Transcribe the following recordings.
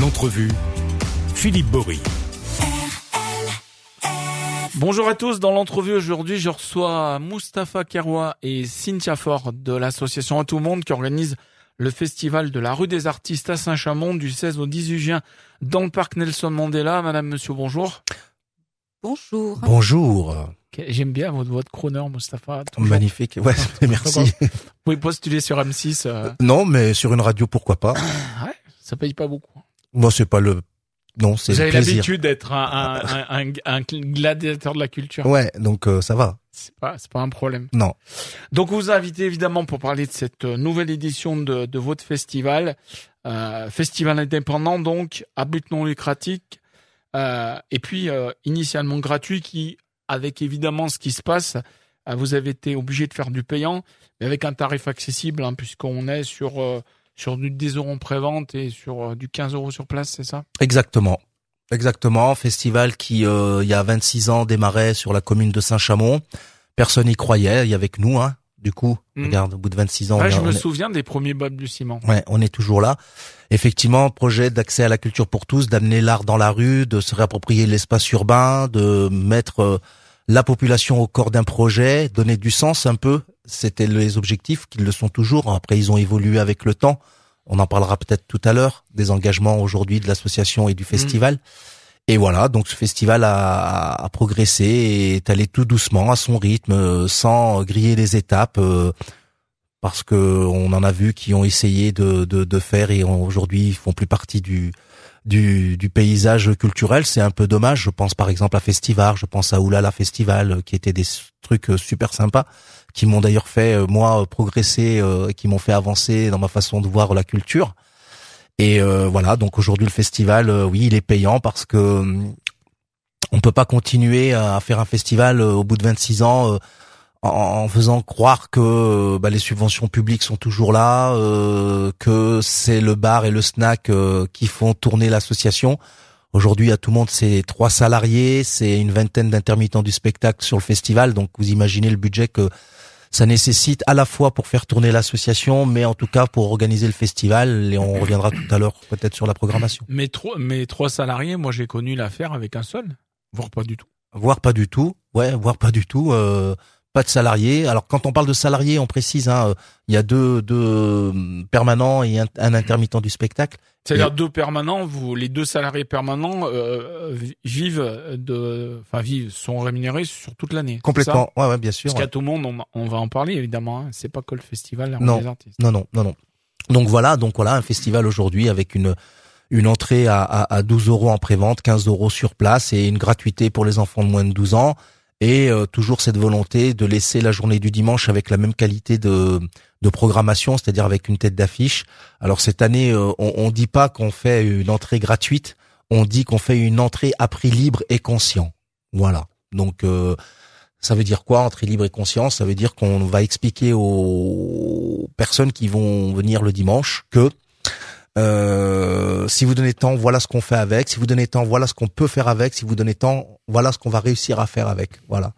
L'entrevue, Philippe Bory. Bonjour à tous, dans l'entrevue aujourd'hui, je reçois Mustapha Keroua et Cynthia Ford de l'association À Tout Monde qui organise le festival de la rue des artistes à Saint-Chamond du 16 au 18 juin dans le parc Nelson Mandela. Madame, monsieur, bonjour. Bonjour. Bonjour. J'aime bien votre voix de crooner, Mustapha. Magnifique. Ouais, merci. Vous pouvez postuler sur M6. euh. Non, mais sur une radio, pourquoi pas Ouais, ça paye pas beaucoup. Moi, c'est pas le. Non, c'est Vous le avez plaisir. l'habitude d'être un, un, un, un gladiateur de la culture. Ouais, donc euh, ça va. C'est pas, c'est pas un problème. Non. Donc vous invitez évidemment pour parler de cette euh, nouvelle édition de, de votre festival, euh, festival indépendant donc à but non lucratif, euh, et puis euh, initialement gratuit qui, avec évidemment ce qui se passe, euh, vous avez été obligé de faire du payant, mais avec un tarif accessible hein, puisqu'on est sur euh, sur du 10 euros en pré-vente et sur euh, du 15 euros sur place, c'est ça? Exactement. Exactement. Festival qui, il y a 26 ans, démarrait sur la commune de Saint-Chamond. Personne n'y croyait. Il y avait que nous, hein. Du coup, Mhm. regarde, au bout de 26 ans, Ouais, on, je est- me on est- souviens des premiers balbutiements. Ouais, on est toujours là. Effectivement, projet d'accès à la culture pour tous, d'amener l'art dans la rue, de se réapproprier l'espace urbain, de mettre euh, la population au corps d'un projet, donner du sens un peu. C'était les objectifs qu'ils le sont toujours. Après, ils ont évolué avec le temps. On en parlera peut-être tout à l'heure des engagements aujourd'hui de l'association et du festival. Et voilà, donc ce festival a, a progressé et est allé tout doucement à son rythme, euh, sans griller les étapes. euh, parce que on en a vu qui ont essayé de, de, de faire et aujourd'hui font plus partie du, du, du paysage culturel. C'est un peu dommage. Je pense par exemple à Festival, je pense à Oulala Festival, euh, qui étaient des trucs euh, super sympas, qui m'ont d'ailleurs fait moi progresser, euh, qui m'ont fait avancer dans ma façon de voir la culture. Et euh, voilà, donc aujourd'hui le festival, euh, oui, il est payant parce que hum, on peut pas continuer à faire un festival euh, au bout de 26 ans. euh, en, faisant croire que euh, bah, les subventions publiques sont toujours là, euh, que c'est le bar et le snack euh, qui font tourner l'association. Aujourd'hui, à tout le monde, c'est trois salariés, c'est une vingtaine d'intermittents du spectacle sur le festival. Donc, vous imaginez le budget que ça nécessite à la fois pour faire tourner l'association, mais en tout cas pour organiser le festival. Et on reviendra tout à l'heure peut-être sur la programmation. Mes trois, mes trois salariés, moi j'ai connu l'affaire avec un seul, voire pas du tout. Voire pas du tout. Ouais, voire pas du tout. euh, pas de salariés. Alors quand on parle de salariés, on précise, hein, euh, il y a deux, deux euh, permanents et un, un intermittent du spectacle. C'est-à-dire deux permanents, vous, les deux salariés permanents euh, vi- vivent de, enfin vivent, sont rémunérés sur toute l'année. Complètement. Ouais, ouais, bien sûr. Parce ouais. qu'à tout le monde, on, on va en parler évidemment. Hein. C'est pas que le festival Non. des artistes. Non, non, non, non. Donc voilà, donc voilà un festival aujourd'hui avec une une entrée à, à, à 12 euros en prévente, 15 euros sur place et une gratuité pour les enfants de moins de 12 ans. Et euh, toujours cette volonté de laisser la journée du dimanche avec la même qualité de, de programmation, c'est-à-dire avec une tête d'affiche. Alors cette année, euh, on, on dit pas qu'on fait une entrée gratuite, on dit qu'on fait une entrée à prix libre et conscient. Voilà. Donc euh, ça veut dire quoi entrée libre et conscient? Ça veut dire qu'on va expliquer aux personnes qui vont venir le dimanche que euh, si vous donnez temps, voilà ce qu'on fait avec. Si vous donnez temps, voilà ce qu'on peut faire avec. Si vous donnez temps, voilà ce qu'on va réussir à faire avec. Voilà.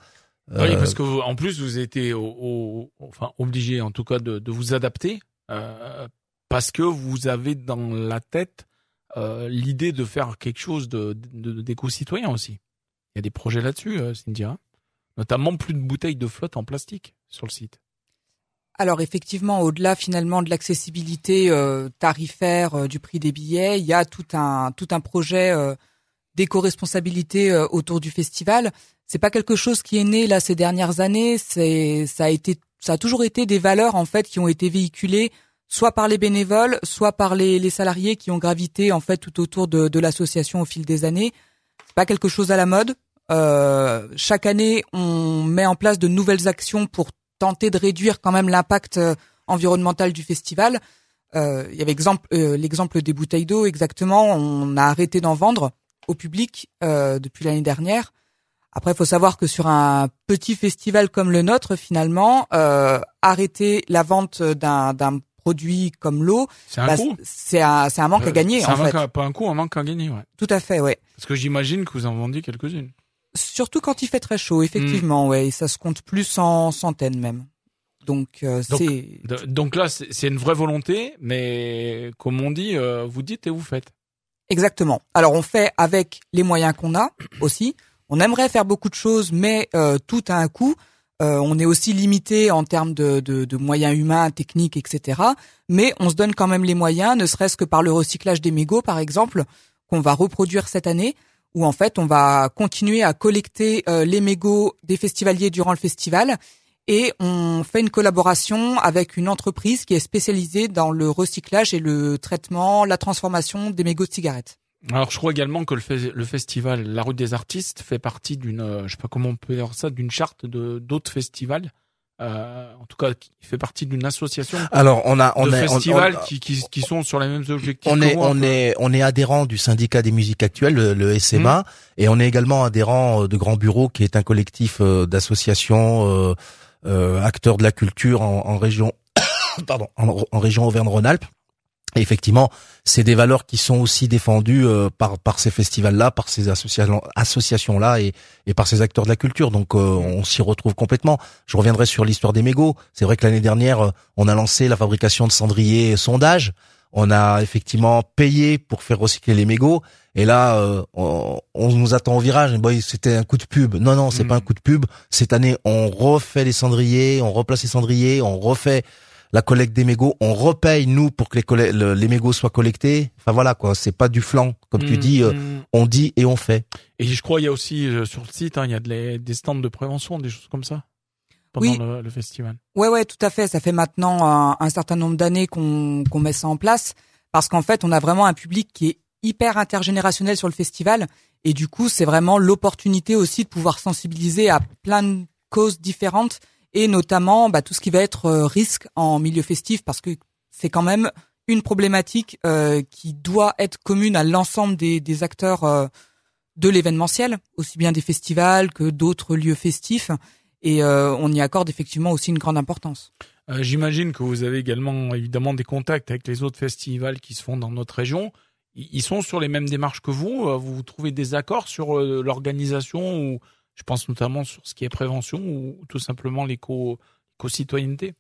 Oui, Euh, parce que vous- en plus vous étiez au, au- enfin obligé en tout cas de, de vous adapter euh, parce que vous avez dans la tête euh, l'idée de faire quelque chose de de- d'éco-citoyen aussi. Il y a des projets là-dessus, Cynthia. Notamment plus de bouteilles de flotte en plastique sur le site. Alors effectivement, au-delà finalement de l'accessibilité euh, tarifaire euh, du prix des billets, il y a tout un tout un projet euh, d'éco-responsabilité euh, autour du festival. C'est pas quelque chose qui est né là ces dernières années. C'est ça a été ça a toujours été des valeurs en fait qui ont été véhiculées soit par les bénévoles, soit par les, les salariés qui ont gravité en fait tout autour de, de l'association au fil des années. C'est pas quelque chose à la mode. Euh, chaque année, on met en place de nouvelles actions pour tenter de réduire quand même l'impact euh, environnemental du festival. Euh, il y avait exemple euh, l'exemple des bouteilles d'eau exactement. On a arrêté d'en vendre au public euh, depuis l'année dernière. Après, il faut savoir que sur un petit festival comme le nôtre, finalement, euh, arrêter la vente d'un d'un produit comme l'eau, C'est un bah, c'est un, c'est un manque à gagner C'est en un fait. manque à- pas un coup, un manque à gagner, ouais. Tout à fait, ouais. Parce que j'imagine que vous en vendez quelques-unes. Surtout quand il fait très chaud, effectivement, ouais. Et ça se compte plus en centaines même. Donc euh, Donc, c'est Donc là, c'est une vraie volonté, mais comme on dit, euh, vous dites et vous faites. exactement. Alors on fait avec les moyens qu'on a aussi. On aimerait faire beaucoup de choses, mais euh, tout a un coût. Euh, on est aussi limité en termes de, de, de moyens humains, techniques, etc. Mais on se donne quand même les moyens, ne serait-ce que par le recyclage des mégots, par exemple, qu'on va reproduire cette année, où en fait on va continuer à collecter euh, les mégots des festivaliers durant le festival. Et on fait une collaboration avec une entreprise qui est spécialisée dans le recyclage et le traitement, la transformation des mégots de cigarettes. Alors, je crois également que le, fe- le festival La Route des Artistes fait partie d'une, euh, je sais pas comment on peut dire ça, d'une charte de d'autres festivals. Euh, en tout cas, il fait partie d'une association Alors on a on de est festivals on- qui, qui, qui sont sur les mêmes objectifs. on est on est on est adhérent du syndicat des musiques actuelles, le, le SMA, et on est également adhérent euh, de Grand Bureau, qui est un collectif euh, d'associations euh, euh, acteurs de la culture en, en région, pardon, en, en région Auvergne-Rhône-Alpes. Et effectivement, c'est des valeurs qui sont aussi défendues euh, par par ces festivals-là, par ces associations associations-là et et par ces acteurs de la culture. Donc euh, on s'y retrouve complètement. Je reviendrai sur l'histoire des mégots. C'est vrai que l'année dernière, euh, on a lancé la fabrication de cendriers sondage. On a effectivement payé pour faire recycler les mégots. Et là, euh, on, on nous attend au virage. Boy, c'était un coup de pub. Non, non, c'est Mm. pas un coup de pub. Cette année, on refait les cendriers, on replace les cendriers, on refait la collecte des mégots, on repaye nous pour que les, le- les mégots soient collectés. Enfin voilà quoi, c'est pas du flanc comme tu Mm, dis. euh, mm. on dit et on fait. Et je crois il y a aussi euh, sur le site, hein, il y a de les- des stands de prévention, des choses comme ça pendant Oui. le, le festival. Ouais, ouais, tout à fait. Ça fait maintenant un, un certain nombre d'années qu'on qu'on met ça en place parce qu'en fait, on a vraiment un public qui est hyper intergénérationnel sur le festival et du coup, c'est vraiment l'opportunité aussi de pouvoir sensibiliser à plein de causes différentes et notamment bah, tout ce qui va être euh, risque en milieu festif parce que c'est quand même une problématique euh, qui doit être commune à l'ensemble des, acteurs euh, de l'événementiel, aussi bien des festivals que d'autres lieux festifs. Et on y accorde effectivement aussi une grande importance. J'imagine que vous avez également évidemment des contacts avec les autres festivals qui se font dans notre région. Ils sont sur les mêmes démarches que vous. Vous trouvez des accords sur l'organisation ou je pense notamment sur ce qui est prévention ou tout simplement l'éco citoyenneté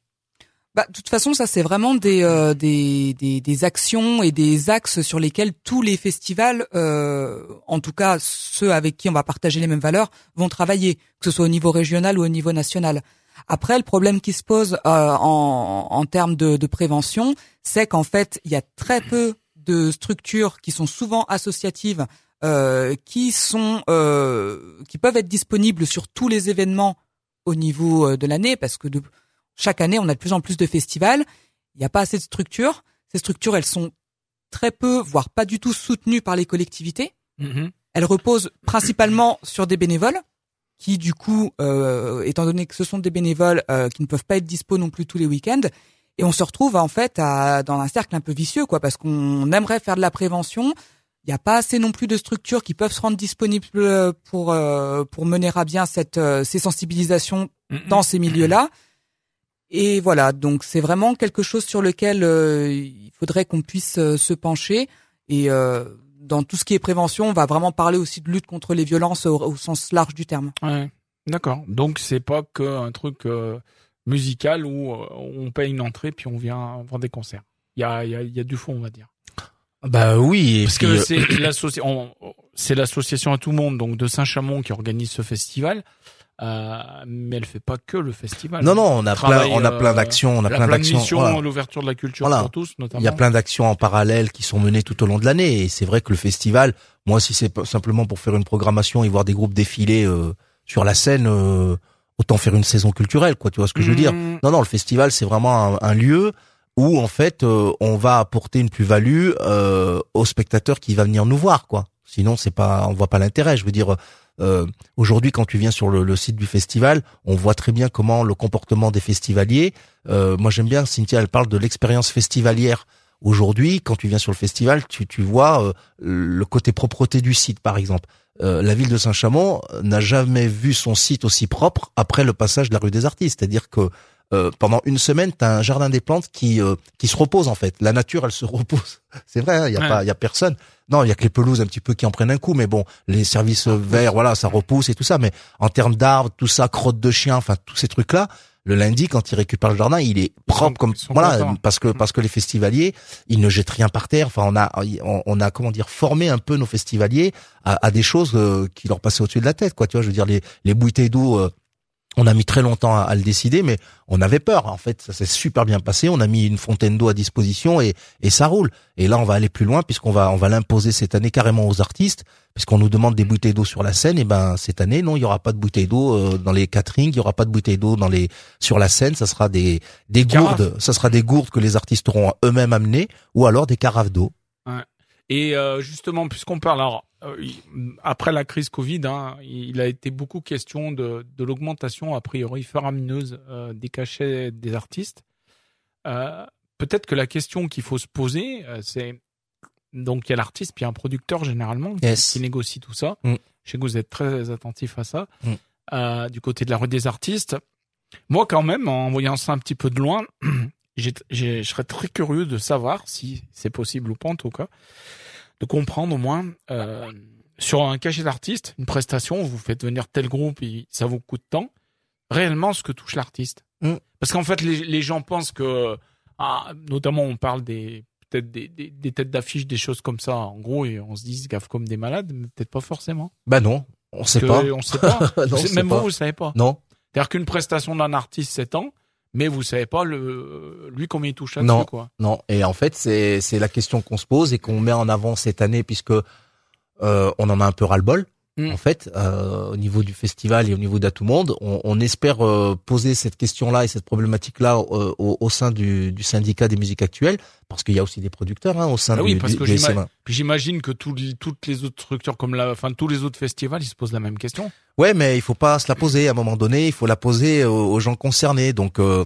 Bah, de toute façon, ça c'est vraiment des, euh, des, des actions et des axes sur lesquels tous les festivals, euh, en tout cas ceux avec qui on va partager les mêmes valeurs, vont travailler, que ce soit au niveau régional ou au niveau national. Après, le problème qui se pose euh, en, en termes de, de prévention, c'est qu'en fait, il y a très peu de structures qui sont souvent associatives, euh, qui sont, euh, qui peuvent être disponibles sur tous les événements au niveau euh, de l'année, parce que de, chaque année, on a de plus en plus de festivals. Il n'y a pas assez de structures. Ces structures, elles sont très peu, voire pas du tout soutenues par les collectivités. Mhm. Elles reposent principalement sur des bénévoles qui, du coup, euh, étant donné que ce sont des bénévoles euh, qui ne peuvent pas être dispo non plus tous les week-ends, et on se retrouve en fait à, dans un cercle un peu vicieux, quoi, parce qu'on aimerait faire de la prévention. Il n'y a pas assez non plus de structures qui peuvent se rendre disponibles euh, pour euh, pour mener à bien cette euh, ces sensibilisations Mhm. dans ces milieux-là. Et voilà, donc c'est vraiment quelque chose sur lequel euh, il faudrait qu'on puisse euh, se pencher. Et euh, dans tout ce qui est prévention, on va vraiment parler aussi de lutte contre les violences au, au sens large du terme. Ouais. D'accord. Donc c'est pas que un truc euh, musical où on paye une entrée puis on vient voir des concerts. Il y a, il y, a, il y a du fond, on va dire. Bah oui. Parce que euh, c'est l'associ- on- c'est l'association à tout le monde, donc de Saint-Chamond qui organise ce festival, euh, mais elle fait pas que le festival. non non, on a plein on a plein euh, d'actions, on a plein d'actions. voilà. l'ouverture de la culture Voilà. pour tous, notamment. Il y a plein d'actions en parallèle qui sont menées tout au long de l'année et c'est vrai que le festival, moi si c'est simplement pour faire une programmation et voir des groupes défiler euh, sur la scène, euh, autant faire une saison culturelle quoi, tu vois ce que je veux dire Mmh. Non non, le festival c'est vraiment un, un lieu où en fait euh, on va apporter une plus-value euh, au spectateur qui va venir nous voir quoi. Sinon c'est pas on voit pas l'intérêt, je veux dire euh, aujourd'hui quand tu viens sur le, site du festival, on voit très bien comment le comportement des festivaliers euh, moi j'aime bien Cynthia elle parle de l'expérience festivalière Aujourd'hui, quand tu viens sur le festival, tu, tu vois euh, le côté propreté du site, par exemple. Euh, la ville de Saint-Chamond n'a jamais vu son site aussi propre après le passage de la rue des Artistes. C'est-à-dire que euh, pendant une semaine, tu as un jardin des plantes qui euh, qui se repose en fait. La nature, elle se repose. C'est vrai, il y a Ouais. pas, il y a personne. Non, il y a que les pelouses un petit peu qui en prennent un coup, mais bon, les services euh, verts, voilà, ça repousse et tout ça. Mais en termes d'arbres, tout ça, crottes de chiens, enfin tous ces trucs-là, le lundi quand ils récupèrent le jardin, il est propre comme voilà contents. parce que parce que les festivaliers, ils ne jettent rien par terre. Enfin, on a on, on a comment dire formé un peu nos festivaliers à, à des choses euh, qui leur passaient au-dessus de la tête, quoi. Tu vois, je veux dire les les bouteilles d'eau. euh, on a mis très longtemps à, à le décider, mais on avait peur. En fait, ça s'est super bien passé. On a mis une fontaine d'eau à disposition et, et ça roule. Et là, on va aller plus loin puisqu'on va on va l'imposer cette année carrément aux artistes, puisqu'on nous demande des bouteilles d'eau sur la scène. Et ben cette année, non, il y aura pas de bouteilles d'eau euh, dans les catering, il y aura pas de bouteilles d'eau dans les sur la scène. Ça sera des des carafes. gourdes. Ça sera des gourdes que les artistes auront eux-mêmes amenées, ou alors des carafes d'eau. Et euh, justement, puisqu'on parle, alors, après la crise Covid, hein, il a été beaucoup question de, de l'augmentation, a priori, faramineuse euh, des cachets des artistes. Euh, Peut-être que la question qu'il faut se poser, euh, c'est donc il y a l'artiste, puis il y a un producteur généralement qui, Yes. qui négocie tout ça. Mm. Je sais que vous êtes très attentif à ça. Mm. Euh, du côté de la rue des artistes, moi quand même, en voyant ça un petit peu de loin, j'ai- j'ai- je serais très curieux de savoir si c'est possible ou pas en tout cas, de comprendre au moins euh, sur un cachet d'artiste, une prestation, vous faites venir tel groupe, et ça vous coûte tant, réellement ce que touche l'artiste. Mm. Parce qu'en fait, les, les gens pensent que, ah, notamment on parle des peut-être des, des, des têtes d'affiche, des choses comme ça, en gros, et on se dit gaffent comme des malades, mais peut-être pas forcément. Ben non, on sait Que pas. On sait pas. Non, Vous- on sait même pas. vous, vous savez pas. Non, C'est-à-dire qu'une prestation d'un artiste, c'est tant, mais vous savez pas le, lui combien il touche Non. là-dessus, quoi. non. Et en fait, c'est c'est la question qu'on se pose et qu'on met en avant cette année puisque euh, on en a un peu ras-le-bol. Mm. En fait, euh, au niveau du festival et au niveau d'À tout monde, on, on espère euh, poser cette question-là et cette problématique-là euh, au, au sein du, du syndicat des musiques actuelles, parce qu'il y a aussi des producteurs hein, au sein Ah oui, du, parce du- que j'imagine que tous les- toutes les autres structures comme la, enfin tous les autres festivals, ils se posent la même question. Ouais, mais il faut pas se la poser à un moment donné. Il faut la poser aux, aux gens concernés. Donc, euh,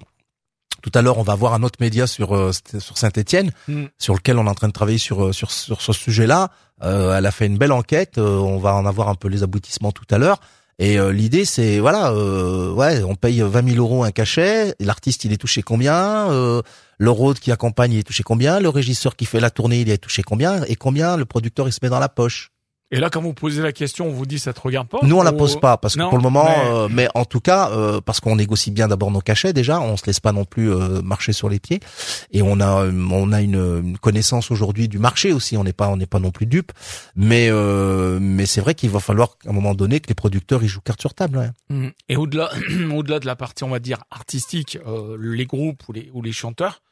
tout à l'heure, on va voir un autre média sur euh, sur Saint-Étienne, Mm. sur lequel on est en train de travailler sur euh, sur sur ce sujet-là. Euh, elle a fait une belle enquête. euh, on va en avoir un peu les aboutissements tout à l'heure. Et euh, l'idée, c'est voilà, euh, ouais, on paye 20 000 euros un cachet. et L'artiste, il est touché combien euh, Le road qui accompagne, il est touché combien Le régisseur qui fait la tournée, il est touché combien Et combien le producteur, il se met dans la poche Et là, quand vous posez la question, on vous dit ça te regarde pas. nous on la Ou- pose pas parce que Non, pour le moment, mais- euh, mais, en tout cas euh, parce qu'on négocie bien d'abord nos cachets déjà, on se laisse pas non plus euh, marcher sur les pieds et on a euh, on a une, une connaissance aujourd'hui du marché aussi. On n'est pas on n'est pas non plus dupe, mais euh, mais c'est vrai qu'il va falloir à un moment donné que les producteurs ils jouent carte sur table. ouais. Mm. Et au-delà, au-delà de la partie, on va dire artistique, euh, les groupes ou les ou les chanteurs,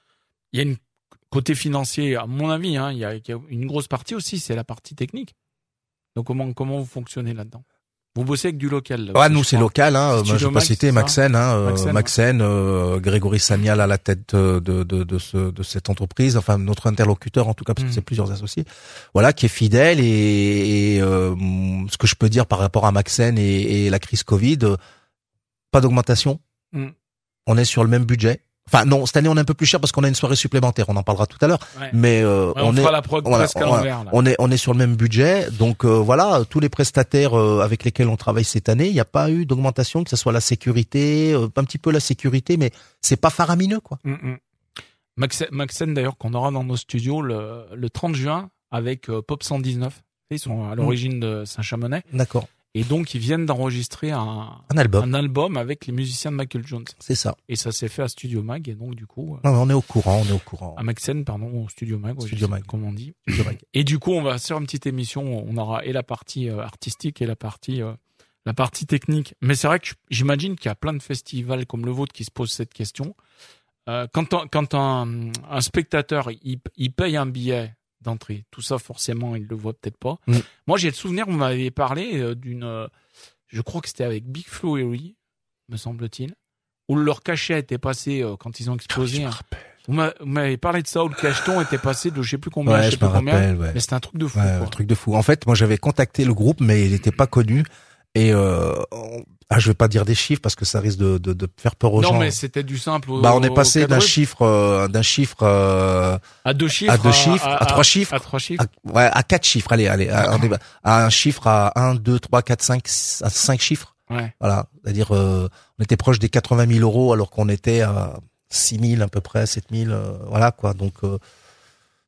il y a une côté financier, à mon avis, hein, il y, a, il y a une grosse partie aussi, c'est la partie technique. Donc comment comment vous fonctionnez là-dedans? Vous bossez avec du local. là, aussi, nous c'est local. Hein. Je vais pas citer Maxen, hein, euh, Maxen, euh, Grégory Samial à la tête euh, de, de, de, ce, de cette entreprise, enfin notre interlocuteur en tout cas, parce que Mm. c'est plusieurs associés. Voilà, qui est fidèle et, et, euh, ce que je peux dire par rapport à Maxen et, et la crise Covid, pas d'augmentation. Mm. On est sur le même budget. Enfin non, cette année on est un peu plus cher parce qu'on a une soirée supplémentaire. On en parlera tout à l'heure. Ouais. Mais euh, Ouais, on, on est fera la prog voilà, presque à voilà. l'envers. là. on est on est sur le même budget, donc euh, voilà, tous les prestataires euh, avec lesquels on travaille cette année, il n'y a pas eu d'augmentation, que ce soit la sécurité, euh, un petit peu la sécurité, mais c'est pas faramineux quoi. Mm, mm. Maxen, Maxen, d'ailleurs, qu'on aura dans nos studios le, le 30 juin avec euh, Pop 119. Ils sont à l'origine de Saint-Chamonix. D'accord. Et donc, ils viennent d'enregistrer un, Un album, un album avec les musiciens de Michael Jones. c'est ça. Et ça s'est fait à Studio Mag. Et donc, du coup, euh, Non, on est au courant, on est au courant. à Maxen, pardon, au Studio Mag. Studio Mag. pas Comment on dit. Studio Mag. Et du coup, on va faire une petite émission. On aura et la partie euh, artistique et la partie, euh, la partie technique. Mais c'est vrai que j'imagine qu'il y a plein de festivals comme le vôtre qui se posent cette question. Euh, quand un, quand un, un spectateur il, il paye un billet d'entrée, tout ça forcément il le voit peut-être pas. Mm. Moi j'ai le souvenir, vous m'avez parlé euh, d'une, euh, je crois que c'était avec Big Flo et me semble-t-il, où leur cachet était passé euh, quand ils ont explosé. hein. Vous m'a- vous m'avez parlé de ça où le cacheton était passé de je sais plus combien, je sais je plus combien. rappelle, ouais. Mais c'était un truc de fou. Ouais, quoi. un truc de fou. En fait, moi j'avais contacté le groupe, mais il n'était pas connu. Et euh, on- ah, je vais pas dire des chiffres parce que ça risque de, de, de faire peur aux non, gens. mais c'était du simple. au- bah, on est passé d'un chiffre, euh, d'un chiffre euh, à deux chiffres, à deux chiffres, à trois chiffres. à trois chiffres. ouais, à quatre chiffres. Allez, allez, à, un chiffre à 1, 2, 3, 4, 5, à cinq chiffres. Ouais. Voilà, c'est-à-dire euh, on était proche des 80 000 euros alors qu'on était à 6 000 à peu près, 7 000, euh, voilà quoi. Donc euh,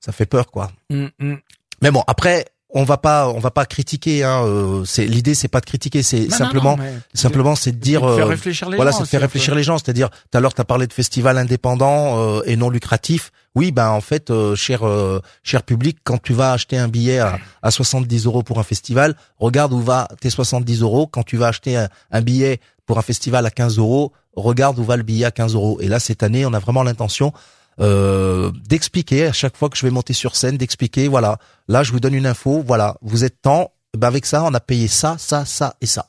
ça fait peur quoi. Mm, mm. Mais bon, après on va pas, on va pas critiquer. Hein, euh, c'est l'idée, c'est pas de critiquer, c'est simplement, non, simplement, c'est de dire, faire euh, réfléchir les voilà, c'est de faire réfléchir les gens. C'est-à-dire, tout à l'heure, tu as parlé de festival indépendant euh, et non lucratif. Oui, ben en fait, euh, cher euh, cher public, quand tu vas acheter un billet à, à 70 euros pour un festival, regarde où va tes 70 euros. Quand tu vas acheter un, un billet pour un festival à 15 euros, regarde où va le billet à 15 euros. Et là, cette année, on a vraiment l'intention euh, d'expliquer à chaque fois que je vais monter sur scène, d'expliquer, voilà, là, je vous donne une info, voilà, vous êtes temps, ben avec ça, on a payé ça, ça, ça et ça.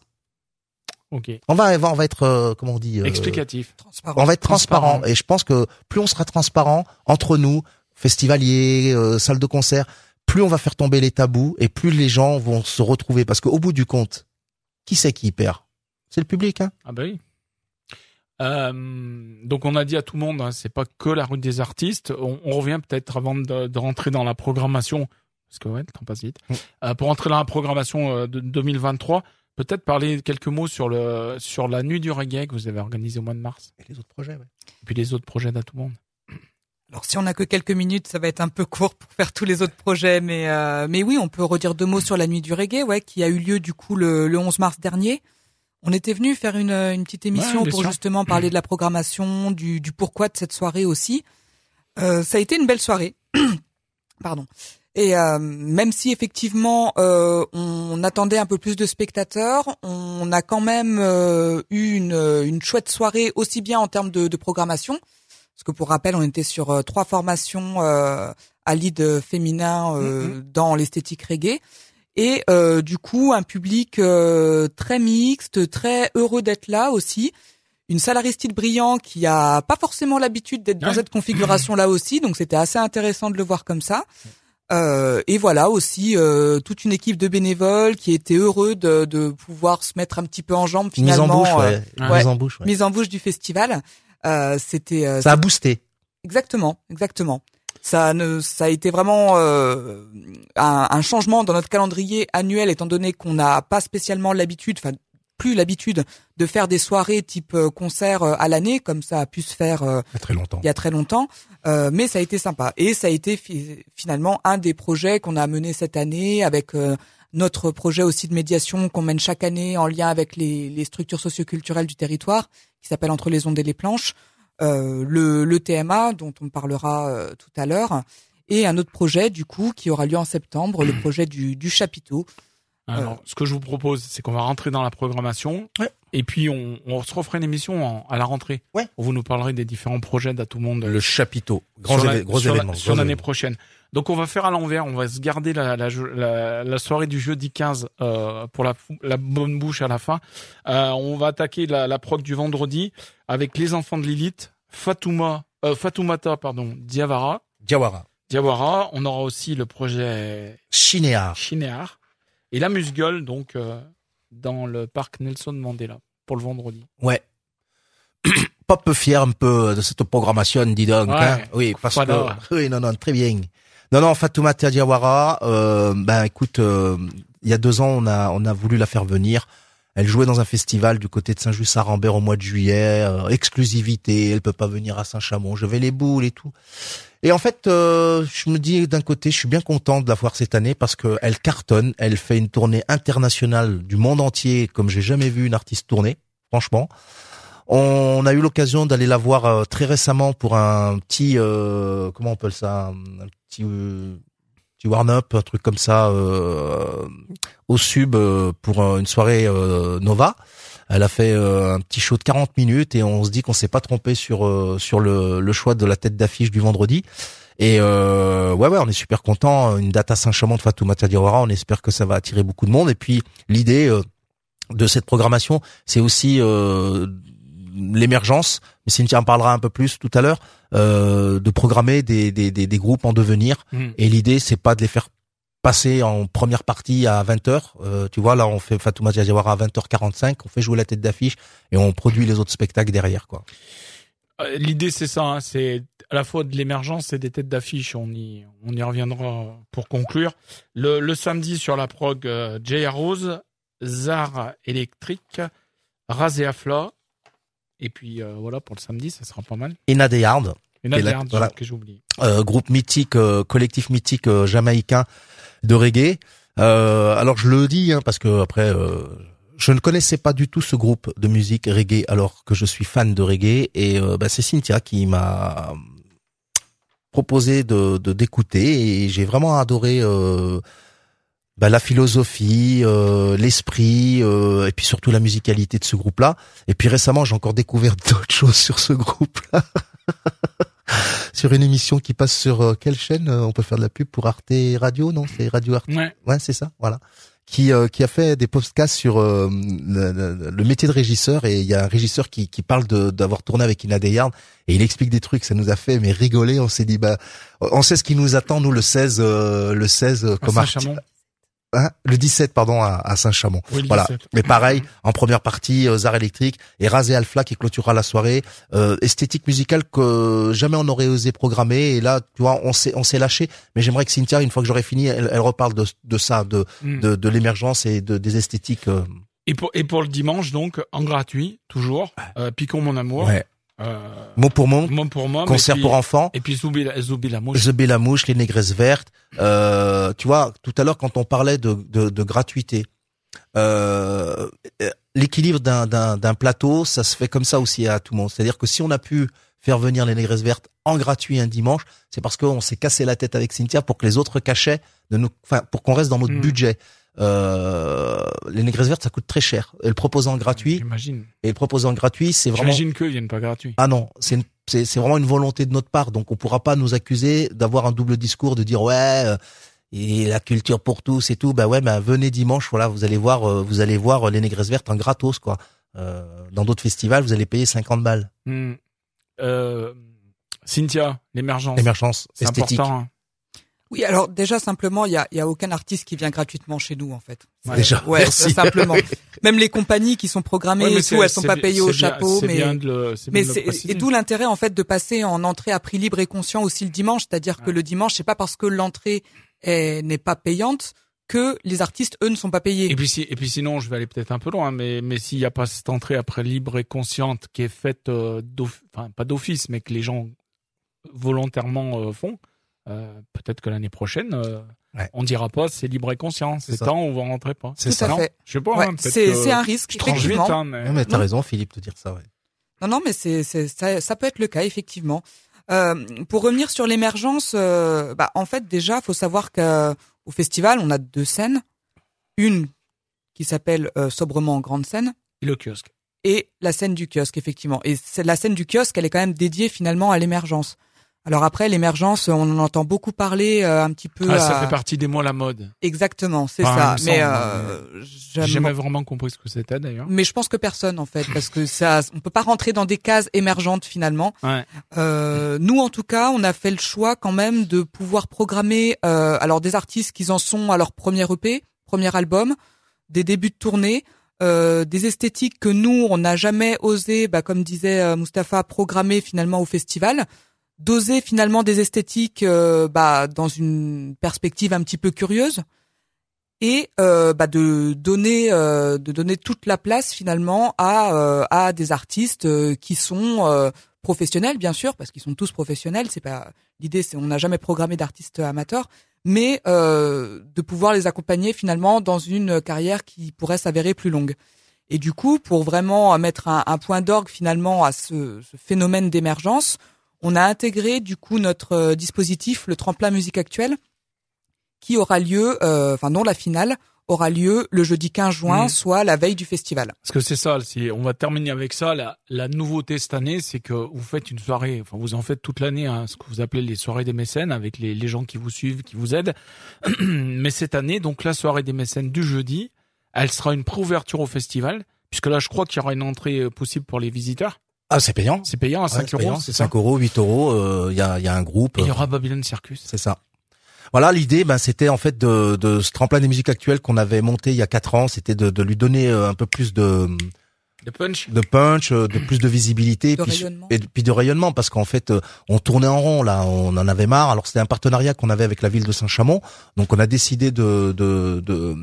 Ok. On va, on va être, euh, comment on dit, euh, Explicatif. Transparent. on va être transparent. Transparent. Et je pense que plus on sera transparent entre nous, festivaliers, euh, salles de concert, plus on va faire tomber les tabous et plus les gens vont se retrouver. Parce qu'au bout du compte, qui c'est qui y perd? C'est le public. Hein? Ah bah oui. Euh, donc on a dit à tout le monde, hein, c'est pas que la route des artistes. On, on revient peut-être avant de, de rentrer dans la programmation, parce que ouais, le temps passe vite. Mm. Euh, pour rentrer dans la programmation euh, de 2023, peut-être parler quelques mots sur le sur la nuit du reggae que vous avez organisée au mois de mars, et les autres projets. Ouais. et puis les autres projets d'à tout le monde. Alors si on a que quelques minutes, ça va être un peu court pour faire tous les autres projets, mais euh, mais oui, on peut redire deux mots sur la nuit du reggae, ouais, qui a eu lieu du coup le, le 11 mars dernier. On était venu faire une, une petite émission Ouais, pour sûr. justement parler de la programmation, du, du pourquoi de cette soirée aussi. Euh, ça a été une belle soirée, pardon. Et euh, même si effectivement euh, on attendait un peu plus de spectateurs, on a quand même euh, eu une, une chouette soirée aussi bien en termes de, de programmation, parce que pour rappel on était sur euh, trois formations euh, à lead féminin euh, dans l'esthétique reggae, et euh, du coup un public euh, très mixte, très heureux d'être là aussi. Une salle Aristide Brillant qui a pas forcément l'habitude d'être dans cette configuration là aussi, donc c'était assez intéressant de le voir comme ça. Euh, et voilà aussi euh, toute une équipe de bénévoles qui étaient heureux de, de pouvoir se mettre un petit peu en jambe Mise en finalement. bouche, euh, ouais. ouais. Mise en bouche. ouais. mise en bouche du festival. Euh, c'était euh, Ça a boosté. exactement, exactement. Ça ne, ça a été vraiment euh, un, un changement dans notre calendrier annuel, étant donné qu'on n'a pas spécialement l'habitude, enfin plus l'habitude de faire des soirées type euh, concert euh, à l'année, comme ça a pu se faire euh, Il y a très longtemps. il y a très longtemps, euh, mais ça a été sympa. Et ça a été fi- finalement un des projets qu'on a mené cette année avec euh, notre projet aussi de médiation qu'on mène chaque année en lien avec les, les structures socioculturelles du territoire, qui s'appelle Entre les ondes et les planches, le, le TMA dont on parlera euh, tout à l'heure, et un autre projet du coup qui aura lieu en septembre, le projet du, du chapiteau. Alors, ce que je vous propose, c'est qu'on va rentrer dans la programmation. Ouais. Et puis, on, on se refera une émission en- à la rentrée. Ouais. Où vous nous parlerez des différents projets d'à tout le monde. Le chapiteau. Grand, sur l'année événement. prochaine. Donc on va faire à l'envers, on va se garder la, la, la, la soirée du jeudi 15 euh, pour la, bonne bouche à la fin. Euh, on va attaquer la, la prog du vendredi avec les enfants de Lilith, Fatouma, euh, Fatoumata pardon, Diawara, Diawara. Diawara. On aura aussi le projet Chinéar. Chinéar et la Musgole donc euh, dans le parc Nelson Mandela pour le vendredi. Ouais. Pas peu fier un peu de cette programmation, dis donc. Ouais. hein. Oui, parce que oui, non, non, très bien. Non, non, Fatoumata Diawara. Euh, ben, écoute, euh, il y a deux ans, on a, on a voulu la faire venir. Elle jouait dans un festival du côté de Saint-Just-Saint-Rambert au mois de juillet, euh, exclusivité. Elle peut pas venir à Saint-Chamond. Je vais les boules et tout. Et en fait, euh, je me dis d'un côté, je suis bien content de la voir cette année parce que elle cartonne. Elle fait une tournée internationale du monde entier comme j'ai jamais vu une artiste tourner. Franchement. On a eu l'occasion d'aller la voir très récemment pour un petit comment on appelle ça petit euh, petit warm up un truc comme ça euh, au sub euh, pour une soirée Nova. Elle a fait un petit show de 40 minutes et on se dit qu'on s'est pas trompé sur sur le, le choix de la tête d'affiche du vendredi. Et euh, ouais ouais, on est super content. Une date à Saint-Chamond de Fatoumata Diawara. On espère que ça va attirer beaucoup de monde. Et puis l'idée euh, de cette programmation, c'est aussi euh, l'émergence, mais Cynthia en parlera un peu plus tout à l'heure, euh, de programmer des, des, des, des groupes en devenir. Mhm. Et l'idée, c'est pas de les faire passer en première partie à 20h. Euh, tu vois, là, on fait Fatouma Diawara à 20h45, on fait jouer la tête d'affiche et on produit les autres spectacles derrière, quoi. Euh, L'idée c'est ça, hein, c'est à la fois de l'émergence et des têtes d'affiche. On y, on y reviendra pour conclure. Le, le samedi sur la prog, euh, J.R. Rose, Zar électrique, Razéafla. Et puis euh, voilà pour le samedi, ça sera pas mal. Et Et là, Nadia, voilà. que j'ai oublié. euh, groupe mythique, euh, collectif mythique euh, jamaïcain de reggae. Euh, alors je le dis hein, parce que après, euh, je ne connaissais pas du tout ce groupe de musique reggae alors que je suis fan de reggae et euh, bah, c'est Cynthia qui m'a proposé de d'écouter et j'ai vraiment adoré euh, bah, la philosophie, euh, l'esprit euh, et puis surtout la musicalité de ce groupe-là. Et puis récemment, j'ai encore découvert d'autres choses sur ce groupe-là. sur une émission qui passe sur euh, quelle chaîne On peut faire de la pub pour Arte Radio, non? C'est Radio Arte. Ouais. Ouais, c'est ça, voilà. Qui, euh, qui a fait des podcasts sur euh, le, le- le métier de régisseur et il y a un régisseur qui, qui parle d'avoir tourné avec Ina Deyard et il explique des trucs, ça nous a fait mais rigoler, on s'est dit bah on sait ce qui nous attend nous le 16 euh, le 16 euh, À comme. Hein, le 17 pardon à, à Saint-Chamond. Oui, Voilà. 17. Mais pareil, en première partie, euh, Zar électrique et Razé Alfla qui clôturera la soirée. Euh, esthétique musicale que jamais on aurait osé programmer. Et là, tu vois, on s'est on s'est lâché. Mais j'aimerais que Cynthia, une fois que j'aurai fini, elle, elle reparle de, de ça, de Mm. de, de l'émergence et de des esthétiques. euh, Et pour, et pour le dimanche, donc, en gratuit, toujours, euh, Picon mon amour. ouais. Euh, Mot pour mot, mot pour concert puis, pour enfants. Et puis Zoubi la, Zoubi la mouche. Mouche, les négresses vertes. Euh, tu vois, tout à l'heure quand on parlait de, de, de gratuité, euh, l'équilibre d'un, plateau, ça se fait comme ça aussi à tout le monde. C'est-à-dire que si on a pu faire venir les négresses vertes en gratuit un dimanche, c'est parce qu'on s'est cassé la tête avec Cynthia pour que les autres cachets de nous, enfin, pour qu'on reste dans notre Mm. budget. Euh, les négresses vertes, ça coûte très cher. Et le proposant gratuit, J'imagine. et le proposant gratuit, c'est vraiment J'imagine qu'eux viennent pas gratuits. ah non, c'est une- c'est vraiment une volonté de notre part. Donc on pourra pas nous accuser d'avoir un double discours, de dire ouais euh, et la culture pour tous et tout. Bah ouais, bah venez dimanche, voilà, vous allez voir, euh, vous allez voir les négresses vertes en gratos quoi. Euh, dans d'autres festivals, vous allez payer 50 balles. Hmm. Euh, Cynthia, l'émergence. Émergence C'est esthétique. important. hein. Oui, alors déjà simplement, il y a, il y a aucun artiste qui vient gratuitement chez nous en fait. Ouais. Déjà, Ouais, merci. simplement. Même les compagnies qui sont programmées Ouais, mais et tout, elles sont pas payées au chapeau, c'est mais bien de le, c'est mais bien de le préciser. et d'où l'intérêt en fait de passer en entrée à prix libre et conscient aussi le dimanche, c'est-à-dire que le dimanche c'est pas parce que l'entrée est- n'est pas payante que les artistes eux ne sont pas payés. Et puis, si, et puis sinon, je vais aller peut-être un peu loin, mais, mais s'il n'y a pas cette entrée après libre et consciente qui est faite, euh, d'off- enfin pas d'office, mais que les gens volontairement euh, font, euh, peut-être que l'année prochaine, euh, Ouais. on dira pas c'est libre et conscient, C'est temps, on va rentrer pas. C'est ça. Non fait. Je sais pas, Ouais, hein, c'est que c'est un risque je tranche vite, hein, mais... Ouais, mais t'as Non. raison, Philippe, de dire ça. Ouais. Non, non, mais c'est, ça, ça peut être le cas, effectivement. Euh, pour revenir sur l'émergence, euh, bah, en fait, déjà, faut savoir qu'au festival, on a deux scènes. Une qui s'appelle euh, Sobrement en grande scène Et le kiosque. et la scène du kiosque, effectivement. Et la scène du kiosque, elle est quand même dédiée finalement à l'émergence. Alors après, l'émergence, on en entend beaucoup parler euh, un petit peu. Ah, ça fait partie des mots la mode. Exactement, c'est Enfin, ça. Mais euh, J'ai j'aime- jamais vraiment compris ce que c'était d'ailleurs. mais je pense que personne en fait, parce que ça, on peut pas rentrer dans des cases émergentes finalement. Ouais. Euh, nous, en tout cas, on a fait le choix quand même de pouvoir programmer euh, alors des artistes qui en sont à leur premier EP, premier album, des débuts de tournée, euh, des esthétiques que nous, on n'a jamais osé, bah, comme disait euh, Mustapha, programmer finalement au festival, d'oser finalement des esthétiques euh, bah, dans une perspective un petit peu curieuse et euh, bah, de donner euh, de donner toute la place finalement à euh, à des artistes qui sont professionnels bien sûr parce qu'ils sont tous professionnels. C'est pas l'idée c'est on n'a jamais programmé d'artistes amateurs mais de pouvoir les accompagner finalement dans une carrière qui pourrait s'avérer plus longue. Et du coup pour vraiment mettre un, un point d'orgue finalement à ce, ce phénomène d'émergence on a intégré du coup notre euh, dispositif le tremplin musique actuelle qui aura lieu euh, enfin dont la finale aura lieu le jeudi 15 juin Mm. soit la veille du festival Parce que c'est ça, on va terminer avec ça. La, la nouveauté cette année, c'est que vous faites une soirée, enfin vous en faites toute l'année, hein, ce que vous appelez les soirées des mécènes, avec les, les gens qui vous suivent, qui vous aident. Mais cette année, donc la soirée des mécènes du jeudi, elle sera une préouverture au festival, puisque là je crois qu'il y aura une entrée euh, possible pour les visiteurs. Ah, c'est payant. C'est payant à 5 Ouais, c'est euros, c'est ça 5 euros, 8 euros. euh, Il y a, y a un groupe. Et il y aura Babylon Circus. C'est ça. Voilà, l'idée, ben, c'était en fait de, de ce tremplin des musiques actuelles qu'on avait monté il y a quatre ans, c'était de, de lui donner euh, un peu plus de, De punch. de punch, euh, de plus de visibilité, De puis, et puis de rayonnement, parce qu'en fait, euh, on tournait en rond là, on en avait marre. Alors c'était un partenariat qu'on avait avec la ville de Saint-Chamond, donc on a décidé de de de-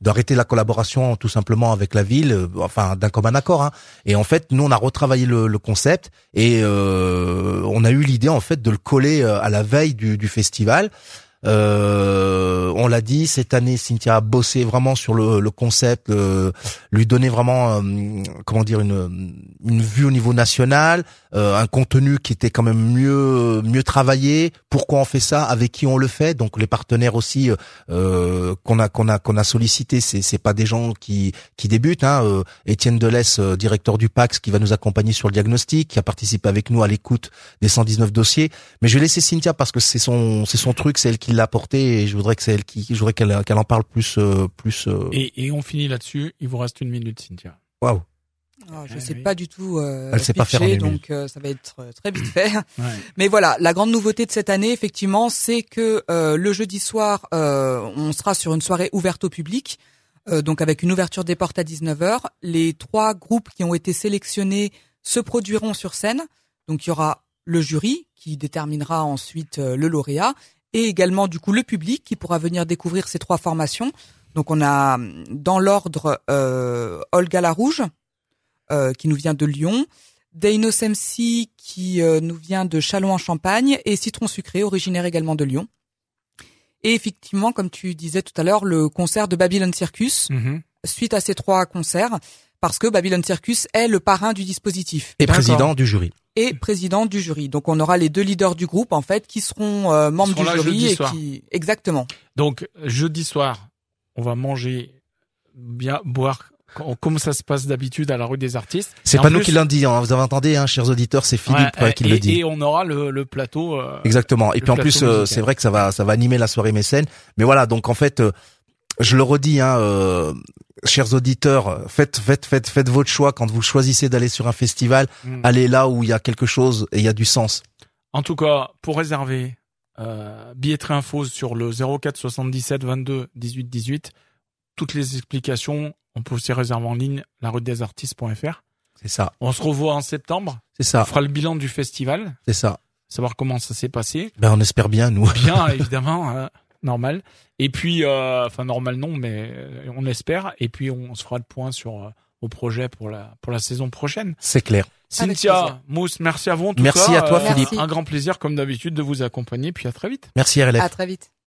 d'arrêter la collaboration tout simplement avec la ville, euh, enfin d'un commun accord. Hein. Et en fait, nous on a retravaillé le, le concept et euh, on a eu l'idée en fait de le coller euh, à la veille du, du festival. Euh, on l'a dit, cette année, Cynthia a bossé vraiment sur le, le concept, euh, lui donner vraiment, euh, comment dire, une, une vue au niveau national, euh, un contenu qui était quand même mieux mieux travaillé. Pourquoi on fait ça? Avec qui on le fait? Donc les partenaires aussi euh, qu'on a qu'on a qu'on a sollicité, c'est c'est pas des gens qui qui débutent. Hein. Étienne Delès, directeur du PAX, qui va nous accompagner sur le diagnostic, qui a participé avec nous à l'écoute des 119 dossiers. Mais je vais laisser Cynthia parce que c'est son c'est son truc, c'est elle qui qui l'a porté et je voudrais que c'est elle qui, je voudrais qu'elle qu'elle en parle plus euh, plus. Euh. Et, et on finit là-dessus. Il vous reste une minute, Cynthia. Waouh. Oh, je sais pas du tout. Euh, Elle sait pas faire donc euh, ça va être très vite fait. ouais. Mais voilà, la grande nouveauté de cette année, effectivement, c'est que le jeudi soir, on sera sur une soirée ouverte au public, donc avec une ouverture des portes à 19h. Les trois groupes qui ont été sélectionnés se produiront sur scène. Donc il y aura le jury qui déterminera ensuite le lauréat et également du coup le public qui pourra venir découvrir ces trois formations. Donc on a dans l'ordre euh, Olga Larouge euh, qui nous vient de Lyon, Dano Semsi qui euh, nous vient de Châlons-en-Champagne et Citron Sucré originaire également de Lyon. Et effectivement, comme tu disais tout à l'heure, le concert de Babylon Circus, mm-hmm. suite à ces trois concerts, parce que Babylon Circus est le parrain du dispositif. Et président du jury et président du jury. Donc on aura les deux leaders du groupe en fait qui seront euh, membres du jury et qui exactement. Donc jeudi soir, on va manger bien boire comme ça se passe d'habitude à la rue des artistes. C'est pas nous qui l'avons dit, hein. vous avez entendu, hein, chers auditeurs, c'est Philippe euh, qui le dit. Et on aura le, le plateau. Euh, Exactement. Et puis en plus, c'est vrai que ça va, ça va animer la soirée mécène. Mais voilà, donc en fait, je le redis, hein, euh, chers auditeurs, faites, faites, faites, faites votre choix quand vous choisissez d'aller sur un festival. Mm. Allez là où il y a quelque chose et il y a du sens. En tout cas, pour réserver, euh, billetterie info sur le 04 77 22 18 18. Toutes les explications, on peut aussi réserver en ligne la rue des artistes.fr. C'est ça. On se revoit en septembre. C'est ça. On fera le bilan du festival. C'est ça. Savoir comment ça s'est passé. Ben on espère bien nous. Bien évidemment. Euh, normal. Et puis, euh, enfin normal non, mais euh, on espère. Et puis on se fera le point sur euh, au projet pour la pour la saison prochaine. C'est clair. Cynthia, Mousse, merci à vous. En tout merci à toi, Philippe. Un grand plaisir comme d'habitude de vous accompagner. Puis à très vite. Merci RLF. À très vite.